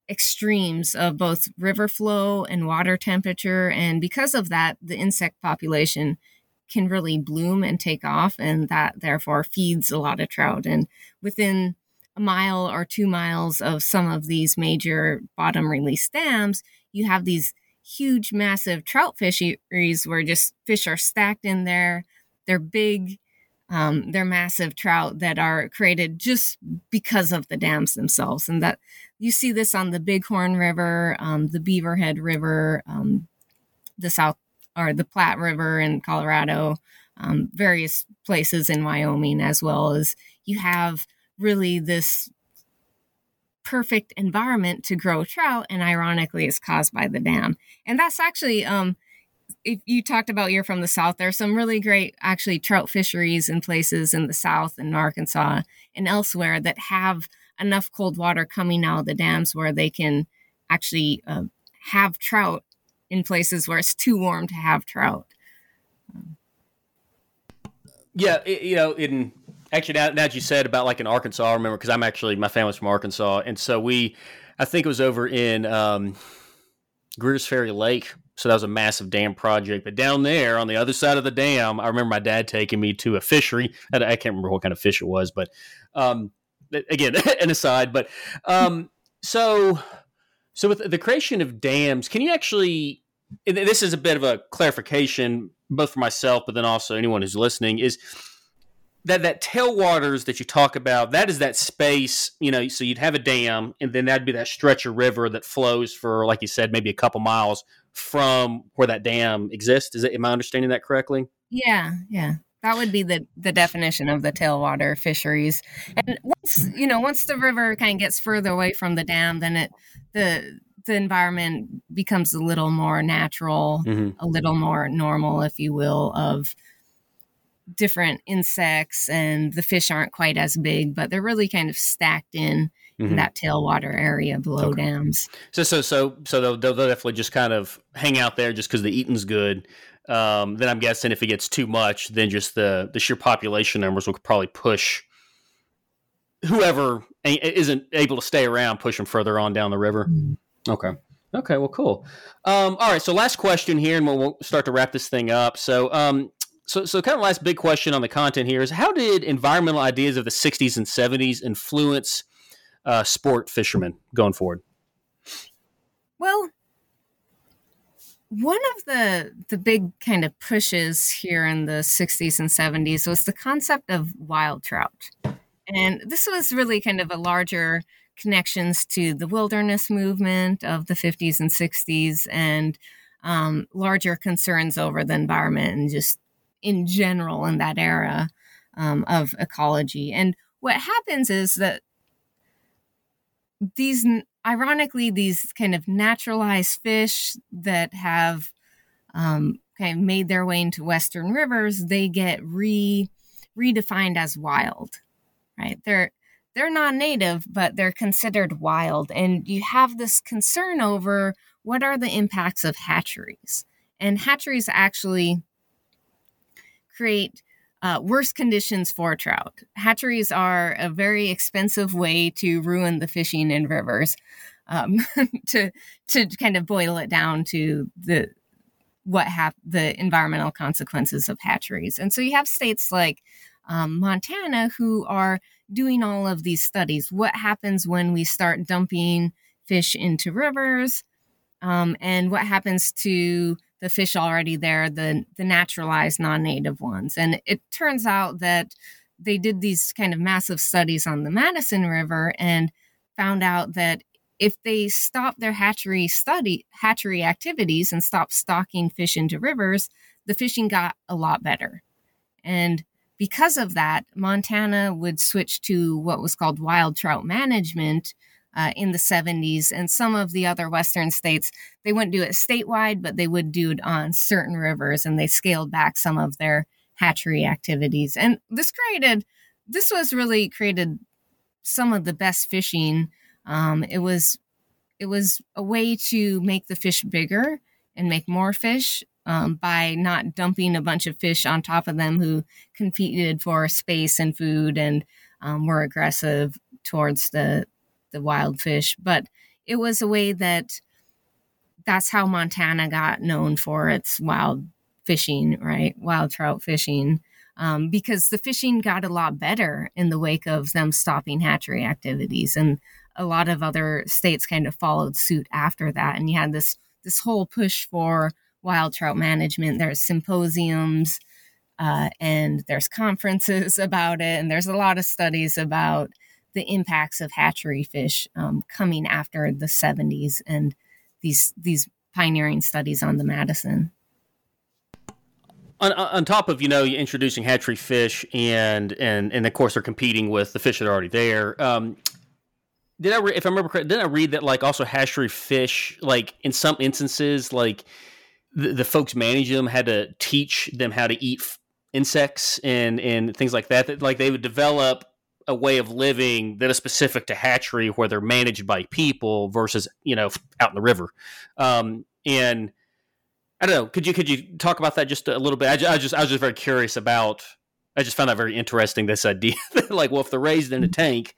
extremes of both river flow and water temperature. And because of that, the insect population can really bloom and take off, and that therefore feeds a lot of trout. And within a mile or two miles of some of these major bottom release dams, you have these huge, massive trout fisheries where just fish are stacked in there. They're big, um, they're massive trout that are created just because of the dams themselves. And that you see this on the Bighorn River, um, the Beaverhead River, um, the South or the Platte River in Colorado, um, various places in Wyoming, as well as you have really this perfect environment to grow trout and ironically it's caused by the dam. And that's actually um if you talked about you're from the south there's some really great actually trout fisheries in places in the south and arkansas and elsewhere that have enough cold water coming out of the dams where they can actually uh, have trout in places where it's too warm to have trout. Yeah it, you know in actually now, now that you said about like in Arkansas, I remember because I'm actually my family's from Arkansas, and so we, I think it was over in um, Greers Ferry Lake. So that was a massive dam project. But down there on the other side of the dam, I remember my dad taking me to a fishery. I, I can't remember what kind of fish it was, but um, again, an aside. But um, so, so with the creation of dams, can you actually? This is a bit of a clarification, both for myself, but then also anyone who's listening. Is that that tailwaters that you talk about, that is that space, you know, so you'd have a dam and then that'd be that stretch of river that flows for, like you said, maybe a couple miles from where that dam exists. Is it, am I understanding that correctly? Yeah, yeah. That would be the, the definition of the tailwater fisheries. And once, you know, once the river kind of gets further away from the dam, then it, the, the environment becomes a little more natural, mm-hmm. a little more normal, if you will, of, different insects and the fish aren't quite as big, but they're really kind of stacked in mm-hmm. in that tailwater area below okay. dams. So so so so they'll, they'll definitely just kind of hang out there just because the eating's good. Um, then I'm guessing if it gets too much, then just the the sheer population numbers will probably push whoever isn't able to stay around, push them further on down the river. Mm-hmm. Okay. Okay, well, cool. Um, all right, so last question here, and we'll, we'll, start to wrap this thing up. So, um, so, so kind of last big question on the content here is how did environmental ideas of the 60s and 70s influence uh, sport fishermen going forward? Well, one of the the big kind of pushes here in the 60s and 70s was the concept of wild trout. And this was really kind of a larger connections to the wilderness movement of the 50s and 60s and um, larger concerns over the environment and just in general in that era um, of ecology. And what happens is that these, ironically, these kind of naturalized fish that have um, kind of made their way into Western rivers, they get re redefined as wild, right? They're they're non-native, but they're considered wild, and you have this concern over what are the impacts of hatcheries, and hatcheries actually create uh, worse conditions for trout. Hatcheries are a very expensive way to ruin the fishing in rivers. Um, to to kind of boil it down to the what have the environmental consequences of hatcheries, and so you have states like um, Montana who are doing all of these studies. What happens when we start dumping fish into rivers? Um, and what happens to the fish already there, the the naturalized non-native ones. And it turns out that they did these kind of massive studies on the Madison River and found out that if they stop their hatchery study hatchery activities and stop stocking fish into rivers, the fishing got a lot better. And because of that, Montana would switch to what was called wild trout management, uh, in the 70s. And some of the other Western states, they wouldn't do it statewide, but they would do it on certain rivers and they scaled back some of their hatchery activities. And this created, this was really created some of the best fishing. Um, it was, it was a way to make the fish bigger and make more fish um, by not dumping a bunch of fish on top of them who competed for space and food and um, were aggressive towards the the wild fish, but it was a way that that's how Montana got known for its wild fishing, right? Wild trout fishing. Um, because the fishing got a lot better in the wake of them stopping hatchery activities. And a lot of other states kind of followed suit after that. And you had this this whole push for wild trout management. There's symposiums uh, and there's conferences about it, and there's a lot of studies about the impacts of hatchery fish um, coming after the 70s and these these pioneering studies on the Madison. On, on top of you know introducing hatchery fish and and and of course they're competing with the fish that are already there. Um, did I re- if I remember correctly? Didn't I read that like also hatchery fish like in some instances like the, the folks managing them had to teach them how to eat f- insects and and things like that. That like they would develop a way of living that is specific to hatchery where they're managed by people versus you know out in the river. Um, and i don't know could you could you talk about that just a little bit? I, I just i was just very curious about i just found that very interesting this idea like well if they're raised in a tank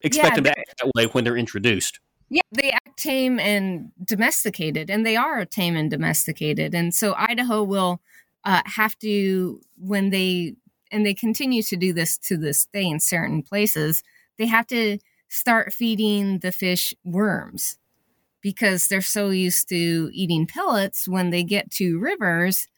expect yeah, them to act that way when they're introduced. Yeah, they act tame and domesticated, and they are tame and domesticated. And so Idaho will uh, have to, when they and they continue to do this to this day in certain places, they have to start feeding the fish worms because they're so used to eating pellets when they get to rivers.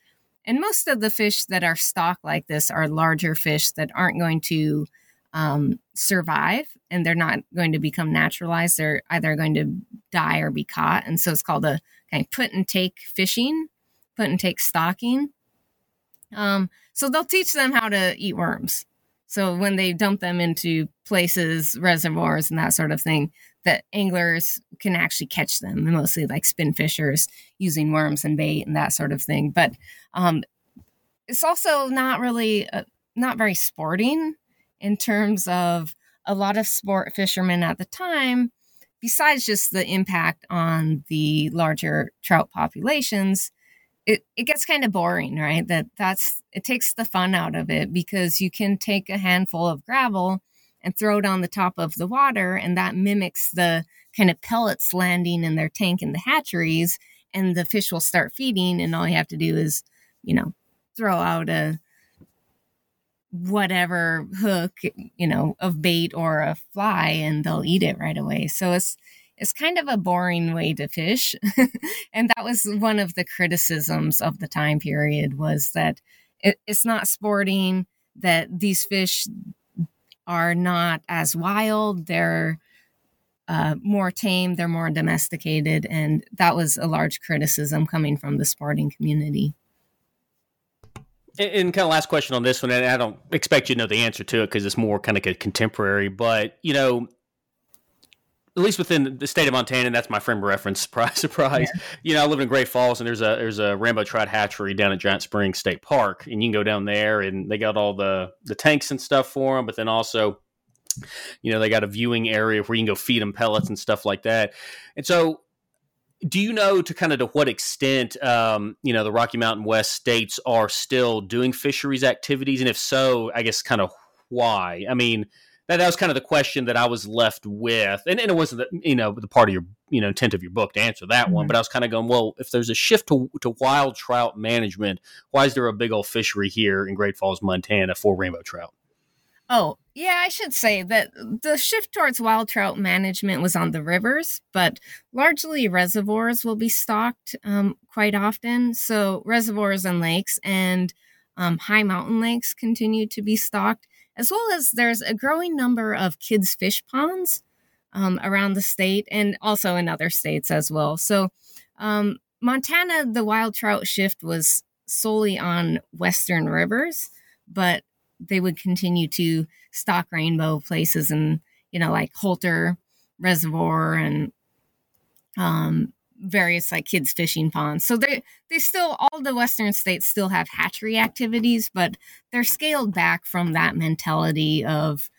And most of the fish that are stocked like this are larger fish that aren't going to um, survive and they're not going to become naturalized. They're either going to die or be caught. And so it's called a kind of put and take fishing, put and take stocking. Um, so they'll teach them how to eat worms. So when they dump them into places, reservoirs, and that sort of thing, that anglers can actually catch them, mostly like spin fishers using worms and bait and that sort of thing. But um, it's also not really uh, not very sporting in terms of a lot of sport fishermen at the time. Besides just the impact on the larger trout populations, it, it gets kind of boring, right? That that's it takes the fun out of it because you can take a handful of gravel and throw it on the top of the water, and that mimics the kind of pellets landing in their tank in the hatcheries, and the fish will start feeding, and all you have to do is, you know, throw out a whatever hook, you know, of bait or a fly, and they'll eat it right away. So it's it's kind of a boring way to fish. and that was one of the criticisms of the time period was that it, it's not sporting, that these fish are not as wild. They're uh, more tame, they're more domesticated. And that was a large criticism coming from the sporting community. And, and kind of last question on this one, and I don't expect you to know the answer to it because it's more kind of contemporary, but you know, at least within the state of Montana, and that's my frame of reference. Surprise, surprise. Yeah. You know, I live in Great Falls, and there's a there's a rainbow trout hatchery down at Giant Springs State Park, and you can go down there, and they got all the the tanks and stuff for them, but then also, you know, they got a viewing area where you can go feed them pellets and stuff like that. And so, do you know to kind of to what extent, um, you know, the Rocky Mountain West states are still doing fisheries activities, and if so, I guess kind of why? I mean that, that was kind of the question that I was left with, and, and it wasn't the, you know the part of your you know intent of your book to answer that mm-hmm. one, but I was kind of going, well, if there's a shift to, to wild trout management, why is there a big old fishery here in Great Falls, Montana, for rainbow trout? Oh, yeah, I should say that the shift towards wild trout management was on the rivers, but largely reservoirs will be stocked um, quite often. So, reservoirs and lakes and um, high mountain lakes continue to be stocked as well as there's a growing number of kids' fish ponds um, around the state and also in other states as well. So, um, Montana, the wild trout shift was solely on western rivers, but they would continue to stock rainbow places and, you know, like Holter Reservoir and um, various like kids fishing ponds. So they they still all the western states still have hatchery activities, but they're scaled back from that mentality of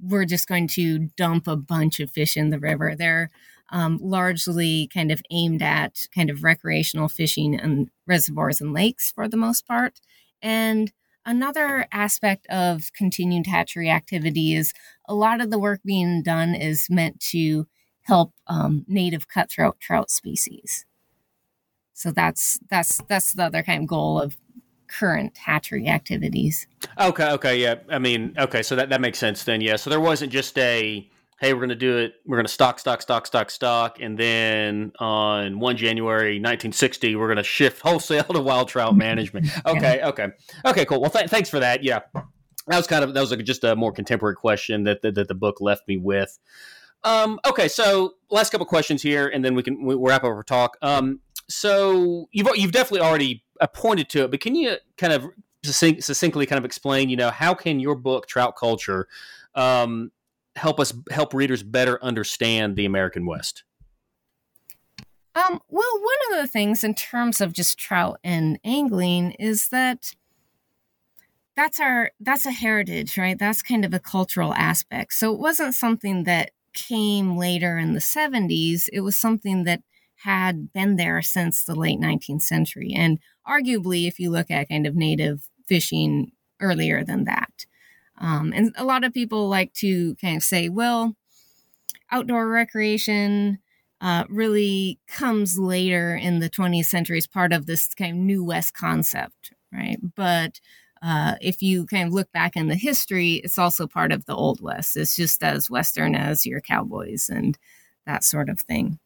we're just going to dump a bunch of fish in the river. They're um, largely kind of aimed at kind of recreational fishing and reservoirs and lakes for the most part. And another aspect of continued hatchery activity is a lot of the work being done is meant to help um, native cutthroat trout species. So that's that's that's the other kind of goal of current hatchery activities. Okay, okay, yeah. I mean, okay, so that, that makes sense then, yeah. So there wasn't just a hey, we're gonna do it, we're gonna stock, stock, stock, stock, stock, and then on one January 1960, we're gonna shift wholesale to wild trout management. Okay, yeah. okay, okay, cool. Well, th- thanks for that. Yeah, that was kind of that was like just a more contemporary question that, that that the book left me with. Um, okay, so last couple questions here, and then we can we wrap up our talk. Um, so you've you've definitely already pointed to it, but can you kind of succinctly kind of explain, you know, how can your book Trout Culture um, help us help readers better understand the American West? Um, well, one of the things in terms of just trout and angling is that that's our that's a heritage, right? That's kind of a cultural aspect. So it wasn't something that came later in the 70s, it was something that had been there since the late 19th century. And arguably, if you look at kind of native fishing earlier than that. Um, and a lot of people like to kind of say, well, outdoor recreation uh, really comes later in the 20th century as part of this kind of new West concept, right? But uh, if you kind of look back in the history, it's also part of the Old West. It's just as Western as your cowboys and that sort of thing.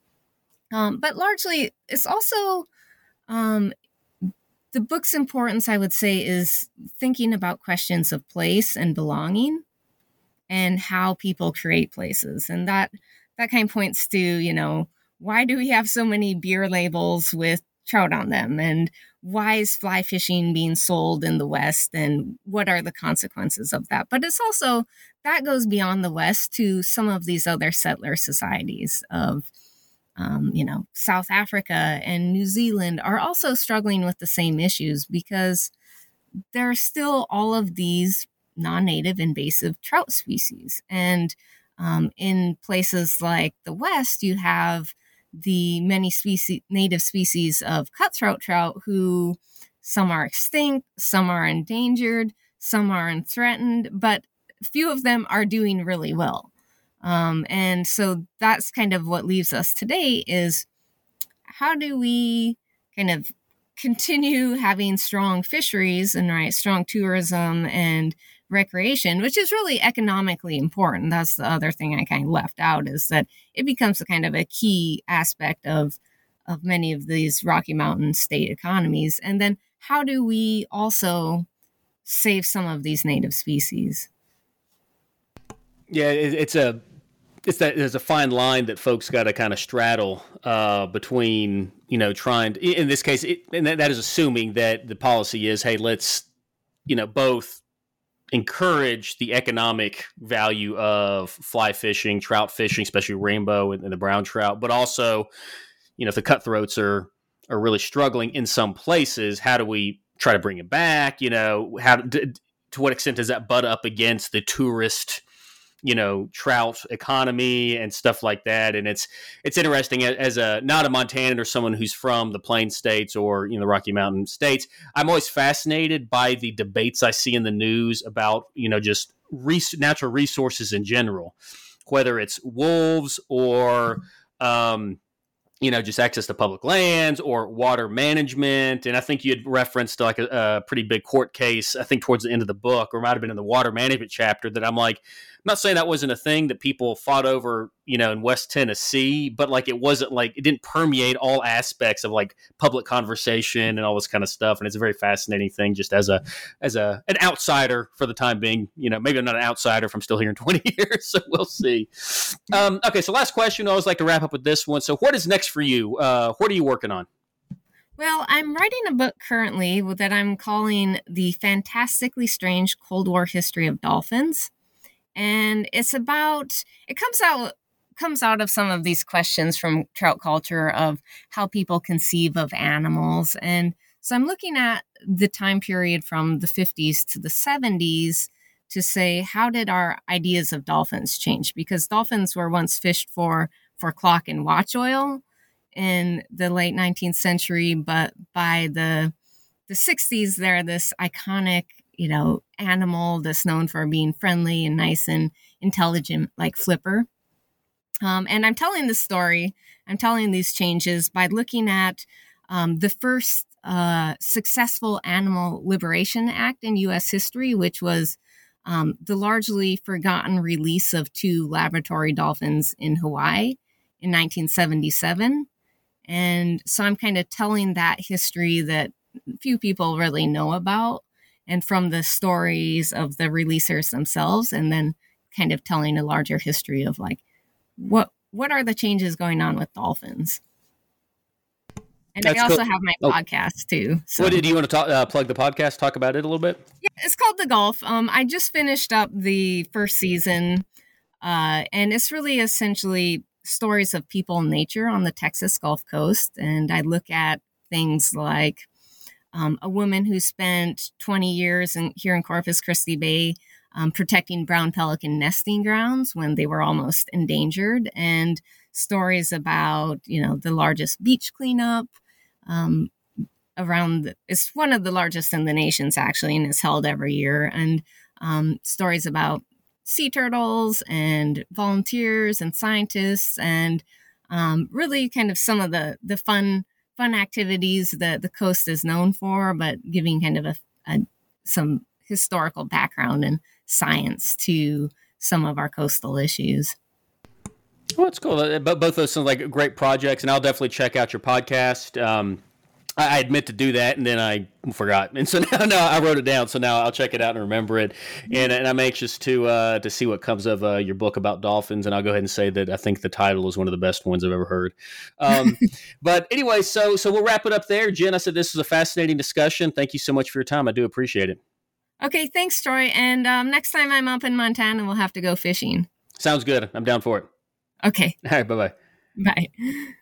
Um, but largely, it's also um, the book's importance, I would say, is thinking about questions of place and belonging and how people create places. And that that kind of points to, you know, why do we have so many beer labels with trout on them? And why is fly fishing being sold in the West and what are the consequences of that? But it's also that goes beyond the West to some of these other settler societies of, um, you know, South Africa and New Zealand are also struggling with the same issues because there are still all of these non native invasive trout species. And um, in places like the West, you have the many species, native species of cutthroat trout who some are extinct, some are endangered, some are threatened, but few of them are doing really well. Um, and so that's kind of what leaves us today is how do we kind of continue having strong fisheries and right strong tourism and recreation, which is really economically important. That's the other thing I kind of left out is that it becomes a kind of a key aspect of of many of these Rocky Mountain state economies. And then how do we also save some of these native species? Yeah, it's a it's that there's a fine line that folks got to kind of straddle uh, between you know trying to, in this case it, and that, that is assuming that the policy is hey let's you know both encourage the economic value of fly fishing trout fishing especially rainbow and, and the brown trout but also you know if the cutthroats are are really struggling in some places how do we try to bring it back? You know how to, to what extent does that butt up against the tourist you know trout economy and stuff like that and it's it's interesting as a not a montanan or someone who's from the plain states or you know the rocky mountain states i'm always fascinated by the debates i see in the news about you know just res- natural resources in general whether it's wolves or um, you know, just access to public lands or water management. And I think you had referenced like a, a, pretty big court case, I think towards the end of the book, or might have been in the water management chapter, that I'm like, not saying that wasn't a thing that people fought over, you know, in West Tennessee, but like it wasn't like it didn't permeate all aspects of like public conversation and all this kind of stuff. And it's a very fascinating thing just as a as a an outsider for the time being. You know, maybe I'm not an outsider if I'm still here in 20 years, so we'll see. Um, okay, so last question. I always like to wrap up with this one. So what is next for you? Uh, what are you working on? Well, I'm writing a book currently that I'm calling The Fantastically Strange Cold War History of Dolphins and it's about it comes out comes out of some of these questions from trout culture of how people conceive of animals. And so i'm looking at the time period from the 50s to the 70s to say how did our ideas of dolphins change? Because dolphins were once fished for for clock and watch oil in the late 19th century but by the the 60s they're this iconic you know, animal that's known for being friendly and nice and intelligent, like Flipper. Um, and I'm telling this story, I'm telling these changes by looking at um, the first uh, successful Animal Liberation Act in U.S. history, which was um, the largely forgotten release of two laboratory dolphins in Hawaii in 1977. And so I'm kind of telling that history that few people really know about and from the stories of the releasers themselves and then kind of telling a larger history of like what what are the changes going on with dolphins and That's I also cool. have my oh. podcast too. So. What did you want to talk, uh, plug the podcast? Talk about it a little bit. Yeah, it's called the Gulf. Um, I just finished up the first season, uh, and it's really essentially stories of people and nature on the Texas Gulf Coast. And I look at things like um, a woman who spent 20 years in, here in Corpus Christi Bay um, protecting brown pelican nesting grounds when they were almost endangered, and stories about you know the largest beach cleanup um, around. The, it's one of the largest in the nations actually, and is held every year. And um, stories about sea turtles and volunteers and scientists, and um, really kind of some of the the fun fun activities that the coast is known for, but giving kind of a, a some historical background and science to some of our coastal issues. Well, it's cool. Uh, both those sound like great projects, and I'll definitely check out your podcast. Um, I admit to do that, and then I forgot, and so now, now I wrote it down. So now I'll check it out and remember it, and, and I'm anxious to uh, to see what comes of uh, your book about dolphins. And I'll go ahead and say that I think the title is one of the best ones I've ever heard. Um, but anyway, so so we'll wrap it up there. Jen, I said this was a fascinating discussion. Thank you so much for your time. I do appreciate it. Okay, thanks, Troy. And um, next time I'm up in Montana, we'll have to go fishing. Sounds good. I'm down for it. Okay. All right. Bye-bye. Bye.